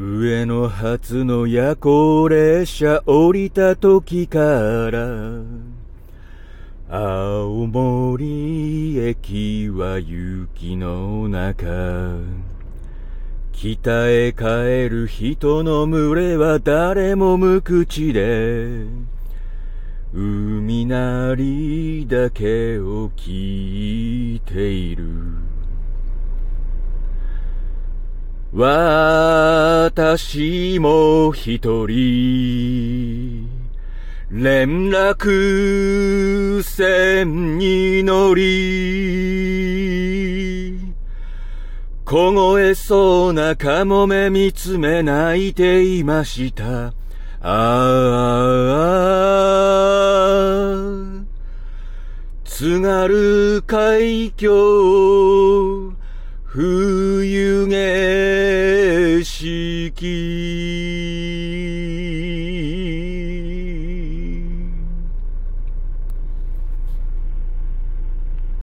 上野初の夜行列車降りた時から青森駅は雪の中北へ帰る人の群れは誰も無口で海なりだけを聞いている。私も一人連絡船に乗り凍えそうなカモメ見つめ泣いていました。ああ、津軽海峡、冬景式。